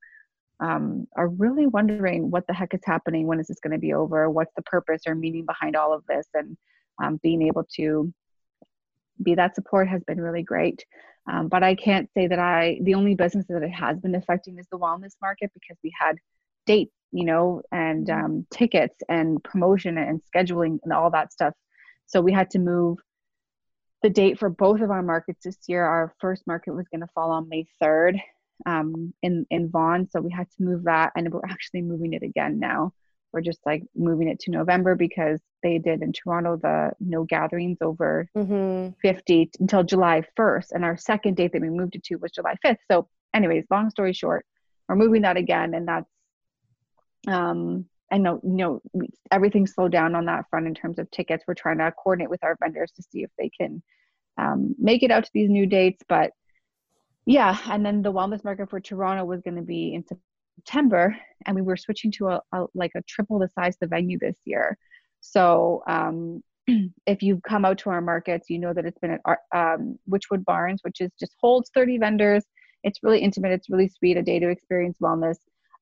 um, are really wondering what the heck is happening? When is this going to be over? What's the purpose or meaning behind all of this? And um, being able to be that support has been really great. Um, but i can't say that i the only business that it has been affecting is the wellness market because we had dates you know and mm-hmm. um, tickets and promotion and scheduling and all that stuff so we had to move the date for both of our markets this year our first market was going to fall on may 3rd um, in in Vaughan, so we had to move that, and we're actually moving it again now. We're just like moving it to November because they did in Toronto the no gatherings over mm-hmm. 50 until July 1st, and our second date that we moved it to was July 5th. So, anyways, long story short, we're moving that again, and that's um I know you know everything slowed down on that front in terms of tickets. We're trying to coordinate with our vendors to see if they can um, make it out to these new dates, but yeah and then the wellness market for toronto was going to be in september and we were switching to a, a, like a triple the size of the venue this year. So um, if you've come out to our markets you know that it's been at um, Wychwood Barns which is just holds 30 vendors. It's really intimate. It's really sweet a day to experience wellness.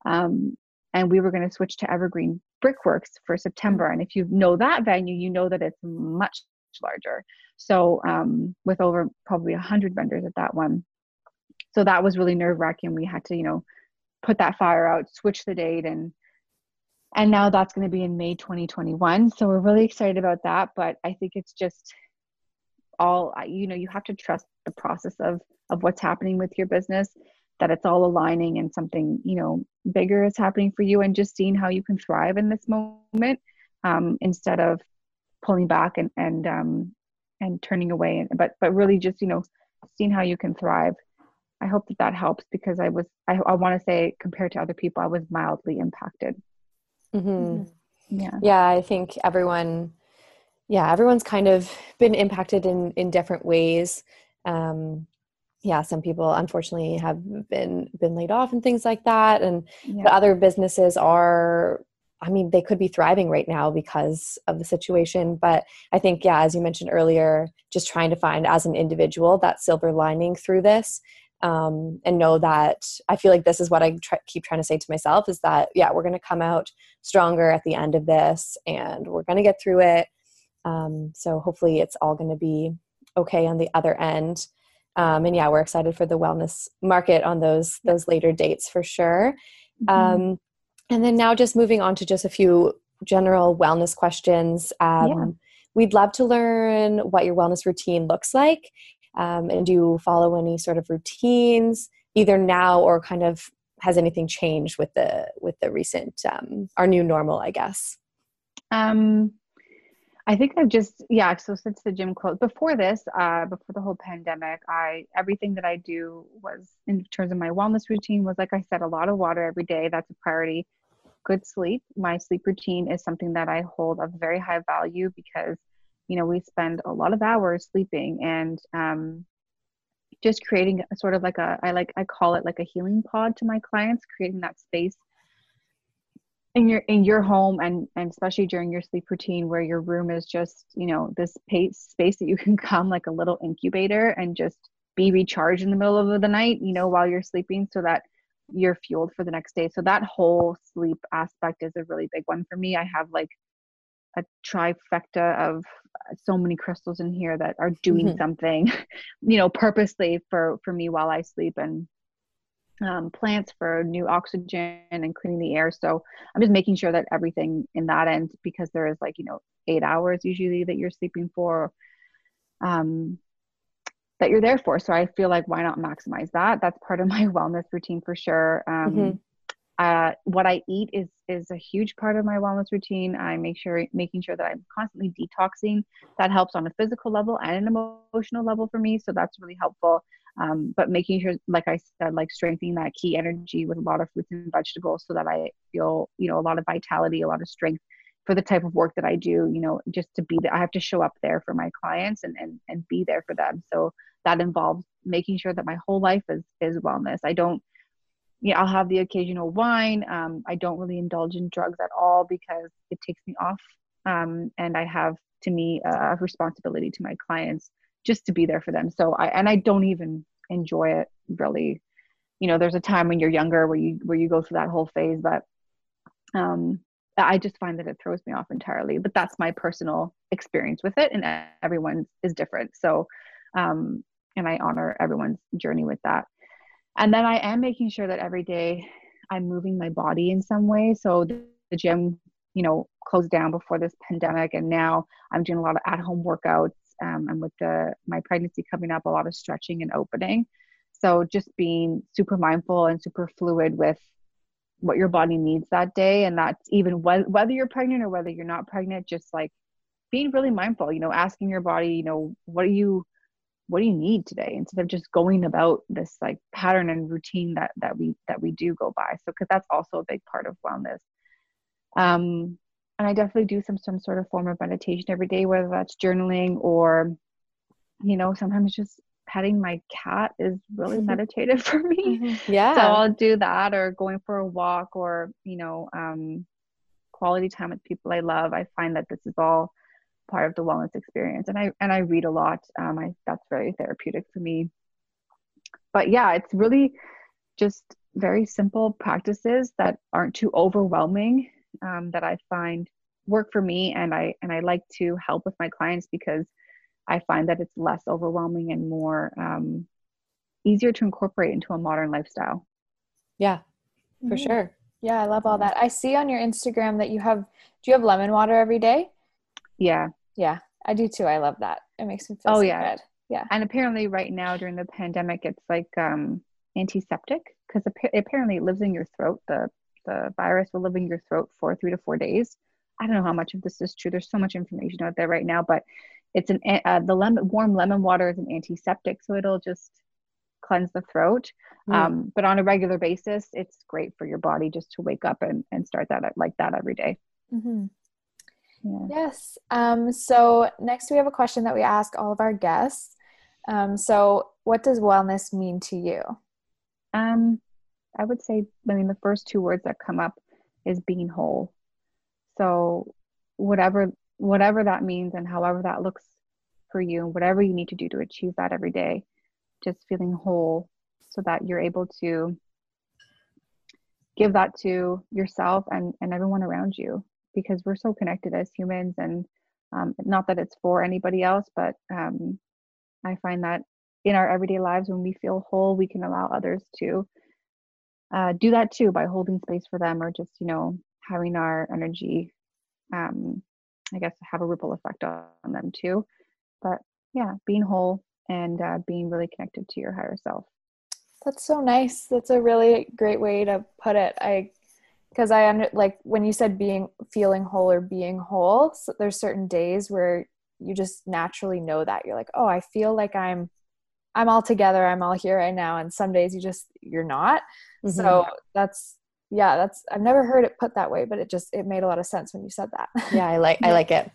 Um, and we were going to switch to evergreen brickworks for september. And if you know that venue you know that it's much larger. So um, with over probably 100 vendors at that one. So that was really nerve wracking we had to you know put that fire out switch the date and and now that's going to be in may 2021 so we're really excited about that but i think it's just all you know you have to trust the process of of what's happening with your business that it's all aligning and something you know bigger is happening for you and just seeing how you can thrive in this moment um, instead of pulling back and and um, and turning away and but but really just you know seeing how you can thrive I hope that that helps because I was, I, I want to say, compared to other people, I was mildly impacted. Mm-hmm. mm-hmm. Yeah. Yeah. I think everyone, yeah, everyone's kind of been impacted in, in different ways. Um, yeah, some people unfortunately have been, been laid off and things like that. And yeah. other businesses are, I mean, they could be thriving right now because of the situation. But I think, yeah, as you mentioned earlier, just trying to find as an individual that silver lining through this um, and know that I feel like this is what I try, keep trying to say to myself is that, yeah, we're going to come out stronger at the end of this and we're going to get through it. Um, so hopefully it's all going to be okay on the other end. Um, and yeah, we're excited for the wellness market on those those later dates for sure. Mm-hmm. Um, and then now just moving on to just a few general wellness questions. Um, yeah. We'd love to learn what your wellness routine looks like um, and do you follow any sort of routines either now or kind of has anything changed with the with the recent um, our new normal i guess um i think i've just yeah so since the gym closed before this uh before the whole pandemic i everything that i do was in terms of my wellness routine was like i said a lot of water every day. That's a priority. Good sleep. My sleep routine is something that i hold of very high value because you know we spend a lot of hours sleeping and um, just creating sort of like a i like i call it like a healing pod to my clients creating that space in your in your home and and especially during your sleep routine where your room is just you know this space space that you can come like a little incubator and just be recharged in the middle of the night you know while you're sleeping so that you're fueled for the next day so that whole sleep aspect is a really big one for me i have like a trifecta of uh, so many crystals in here that are doing mm-hmm. something you know purposely for for me while i sleep and um, plants for new oxygen and cleaning the air so i'm just making sure that everything in that end because there is like you know eight hours usually that you're sleeping for um, that you're there for so i feel like why not maximize that that's part of my wellness routine for sure um, mm-hmm uh, what I eat is is a huge part of my wellness routine. I make sure making sure that I'm constantly detoxing. That helps on a physical level and an emotional level for me. So that's really helpful. Um, but making sure, like I said, like strengthening that ki energy with a lot of fruits and vegetables, so that I feel you know a lot of vitality, a lot of strength for the type of work that I do. You know, just to be there, I have to show up there for my clients and and and be there for them. So that involves making sure that my whole life is is wellness. I don't yeah, I'll have the occasional wine. Um, I don't really indulge in drugs at all because it takes me off. Um, and I have, to me, a responsibility to my clients just to be there for them. So I, and I don't even enjoy it really. You know, there's a time when you're younger where you, where you go through that whole phase, but, um, I just find that it throws me off entirely, but that's my personal experience with it and everyone is different. So, um, and I honor everyone's journey with that and then i am making sure that every day i'm moving my body in some way so the, the gym you know closed down before this pandemic and now i'm doing a lot of at home workouts um, and with the my pregnancy coming up a lot of stretching and opening. So just being super mindful and super fluid with what your body needs that day and that's even wh- whether you're pregnant or whether you're not pregnant just like being really mindful you know asking your body you know what are you what do you need today? Instead of just going about this like pattern and routine that that we that we do go by. So because that's also a big part of wellness. Um and i definitely do some some sort of form of meditation every day whether that's journaling or you know sometimes just petting my cat is really meditative for me. Mm-hmm. yeah. So i'll do that or going for a walk or you know um quality time with people i love. I find that this is all part of the wellness experience. And i and i read a lot. Um i that's very therapeutic for me. But yeah it's really just very simple practices that aren't too overwhelming um, that i find work for me and i and i like to help with my clients because i find that it's less overwhelming and more um, easier to incorporate into a modern lifestyle yeah for mm-hmm. sure yeah i love all that i see on your instagram that you have do you have lemon water every day yeah. Yeah. I do too. I love that. It makes me feel oh, so yeah. good. Yeah. And apparently right now during the pandemic it's like um antiseptic because apparently it lives in your throat. The the virus will live in your throat for 3 to 4 days. I don't know how much of this is true. There's so much information out there right now, but it's an uh, the lemon warm lemon water is an antiseptic so it'll just cleanse the throat. Mm. Um, but on a regular basis, it's great for your body just to wake up and, and start that like that every day. Mm-hmm. Yeah. Yes. Um, so next we have a question that we ask all of our guests. Um, so what does wellness mean to you? Um, I would say, I mean, the first two words that come up is being whole. So whatever, whatever that means and however that looks for you, and whatever you need to do to achieve that every day, just feeling whole so that you're able to give that to yourself and, and everyone around you because we're so connected as humans and um, not that it's for anybody else but um, i find that in our everyday lives when we feel whole we can allow others to uh, do that too by holding space for them or just you know having our energy um, i guess have a ripple effect on, them too. But yeah being whole and uh, being really connected to your higher self. That's so nice. That's a really great way to put it. I because i under like when you said being feeling whole or being whole so there's certain days where you just naturally know that. You're like oh i feel like i'm i'm all together i'm all here right now and some days you just you're not mm-hmm. so that's yeah that's i've never heard it put that way but it just it made a lot of sense when you said that yeah i like i like it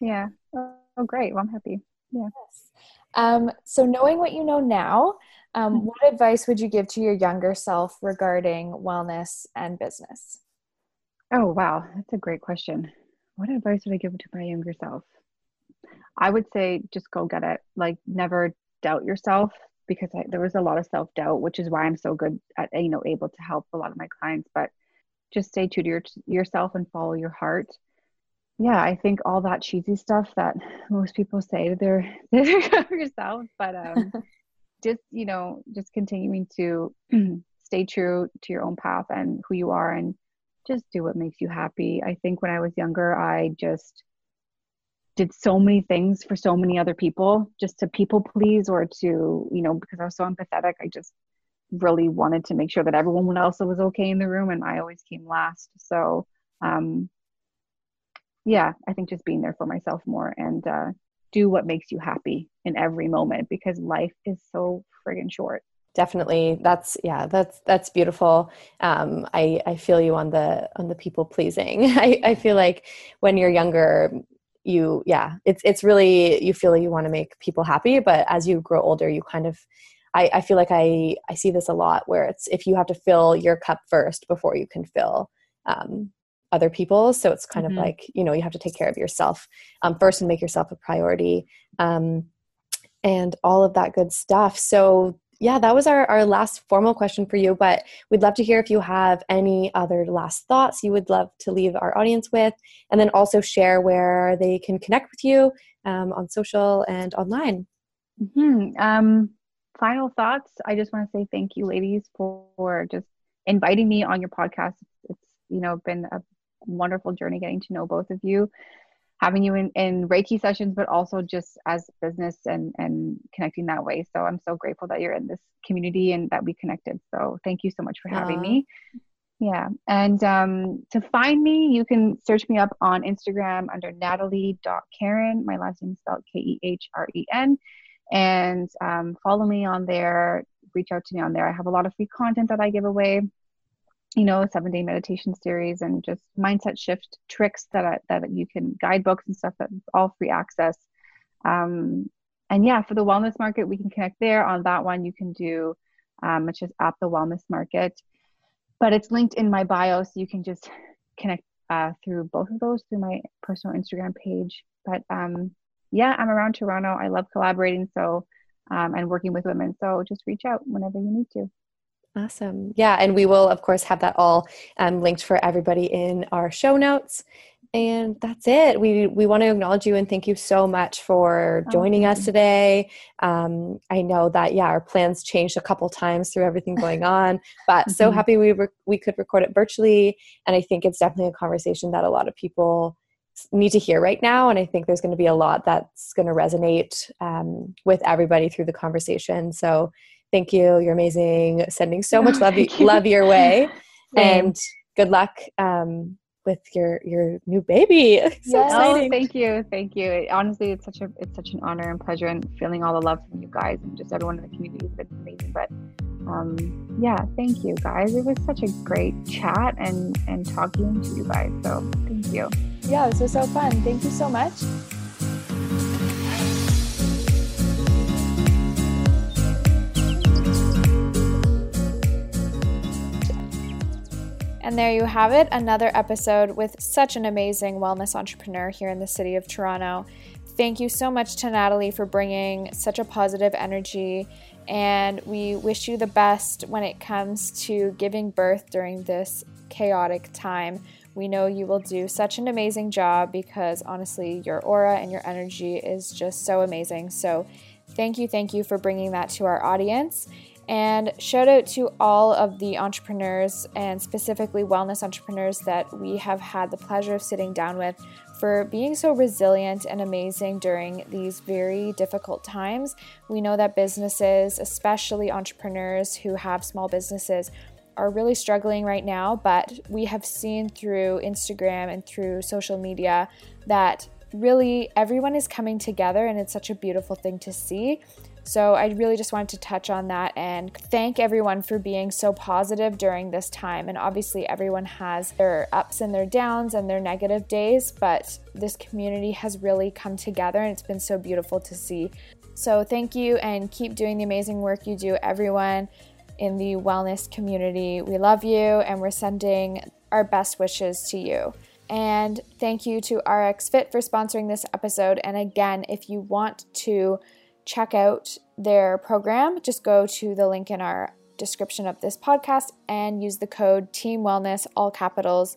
yeah oh great well i'm happy yeah yes. um so knowing what you know now um, mm-hmm. what advice would you give to your younger self regarding wellness and business? Oh, wow. That's a great question. What advice would I give to my younger self? I would say just go get it. Like, never doubt yourself because I, there was a lot of self doubt, which is why I'm so good at, you know, able to help a lot of my clients. But just stay true to your, yourself and follow your heart. Yeah, I think all that cheesy stuff that most people say to their, their younger self, but um, just you know just continuing to stay true to your own path and who you are and just do what makes you happy i think when i was younger i just did so many things for so many other people just to people please or to you know because i was so empathetic i just really wanted to make sure that everyone else was okay in the room and i always came last. So um yeah i think just being there for myself more and uh do what makes you happy in every moment because life is so friggin' short. Definitely. That's yeah that's that's beautiful. Um i i feel you on the on the people pleasing. I i feel like when you're younger you yeah it's it's really you feel like you want to make people happy but as you grow older you kind of I, I feel like I, I see this a lot where it's if you have to fill your cup first before you can fill um, other people so it's kind mm-hmm. of like you know you have to take care of yourself um, first and make yourself a priority um, and all of that good stuff so yeah that was our, our last formal question for you but we'd love to hear if you have any other last thoughts you would love to leave our audience with and then also share where they can connect with you um, on social and online. Mm-hmm. um, final thoughts? I just want to say thank you ladies for, for just inviting me on your podcast. It's you know been a wonderful journey getting to know both of you having you in, in reiki sessions but also just as business and and connecting that way. So i'm so grateful that you're in this community and that we connected. So thank you so much for having me. Yeah. And um, to find me you can search me up on instagram under natalie.kehren my last name is spelled k-e-h-r-e-n and um, follow me on there. Reach out to me on there. I have a lot of free content that i give away you know, seven day meditation series and just mindset shift tricks that I, that you can guidebooks and stuff that's all free access. Um, and yeah, for the wellness market, we can connect there. On that one, you can do, um, it's just at the wellness market, but it's linked in my bio, so you can just connect uh, through both of those through my personal Instagram page. But um, yeah, I'm around Toronto. I love collaborating, so um, and working with women. So just reach out whenever you need to. Awesome. Yeah. And we will, of course, have that all um, linked for everybody in our show notes. And that's it. We we want to acknowledge you and thank you so much for joining us today. Um, I know that yeah, our plans changed a couple times through everything going on, but so mm-hmm. happy we re- we could record it virtually. And I think it's definitely a conversation that a lot of people need to hear right now. And I think there's going to be a lot that's going to resonate um, with everybody through the conversation. So Thank you. You're amazing. Sending so much love, you. love your way. and good luck um, with your your new baby. so yes. Oh, thank you, thank you. honestly, it's such a it's such an honor and pleasure, and feeling all the love from you guys and just everyone in the community has been amazing. But um, yeah, thank you guys. It was such a great chat and and talking to you guys. So thank you. Yeah, this was so fun. Thank you so much. And there you have it, another episode with such an amazing wellness entrepreneur here in the city of Toronto. Thank you so much to Natalie for bringing such a positive energy And we wish you the best when it comes to giving birth during this chaotic time. We know you will do such an amazing job because honestly, your aura and your energy is just so amazing. So, thank you, thank you for bringing that to our audience. And shout out to all of the entrepreneurs and specifically wellness entrepreneurs that we have had the pleasure of sitting down with for being so resilient and amazing during these very difficult times. We know that businesses, especially entrepreneurs who have small businesses, are really struggling right now, but we have seen through Instagram and through social media that really everyone is coming together and it's such a beautiful thing to see. So I really just wanted to touch on that and thank everyone for being so positive during this time. And obviously, everyone has their ups and their downs and their negative days, but this community has really come together and it's been so beautiful to see. So thank you and keep doing the amazing work you do, everyone in the wellness community. We love you and we're sending our best wishes to you. And thank you to RX Fit for sponsoring this episode. And again, if you want to check out their program, just go to the link in our description of this podcast and use the code Team Wellness, all capitals,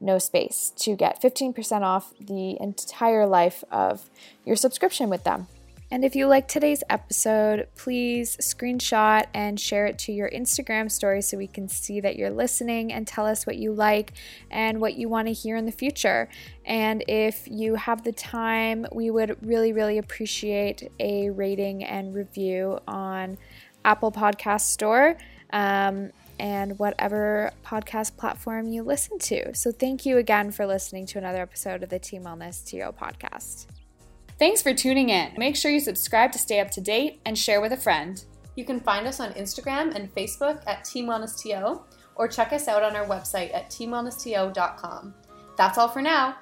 no space, to get 15% off the entire life of your subscription with them. And if you like today's episode, please screenshot and share it to your Instagram story so we can see that you're listening and tell us what you like and what you want to hear in the future. And if you have the time, we would really, really appreciate a rating and review on Apple Podcast Store. Um, and whatever podcast platform you listen to. So, thank you again for listening to another episode of the Team Wellness TO podcast. Thanks for tuning in. Make sure you subscribe to stay up to date and share with a friend. You can find us on Instagram and Facebook at Team Wellness TO or check us out on our website at teamwellnessto.com. That's all for now.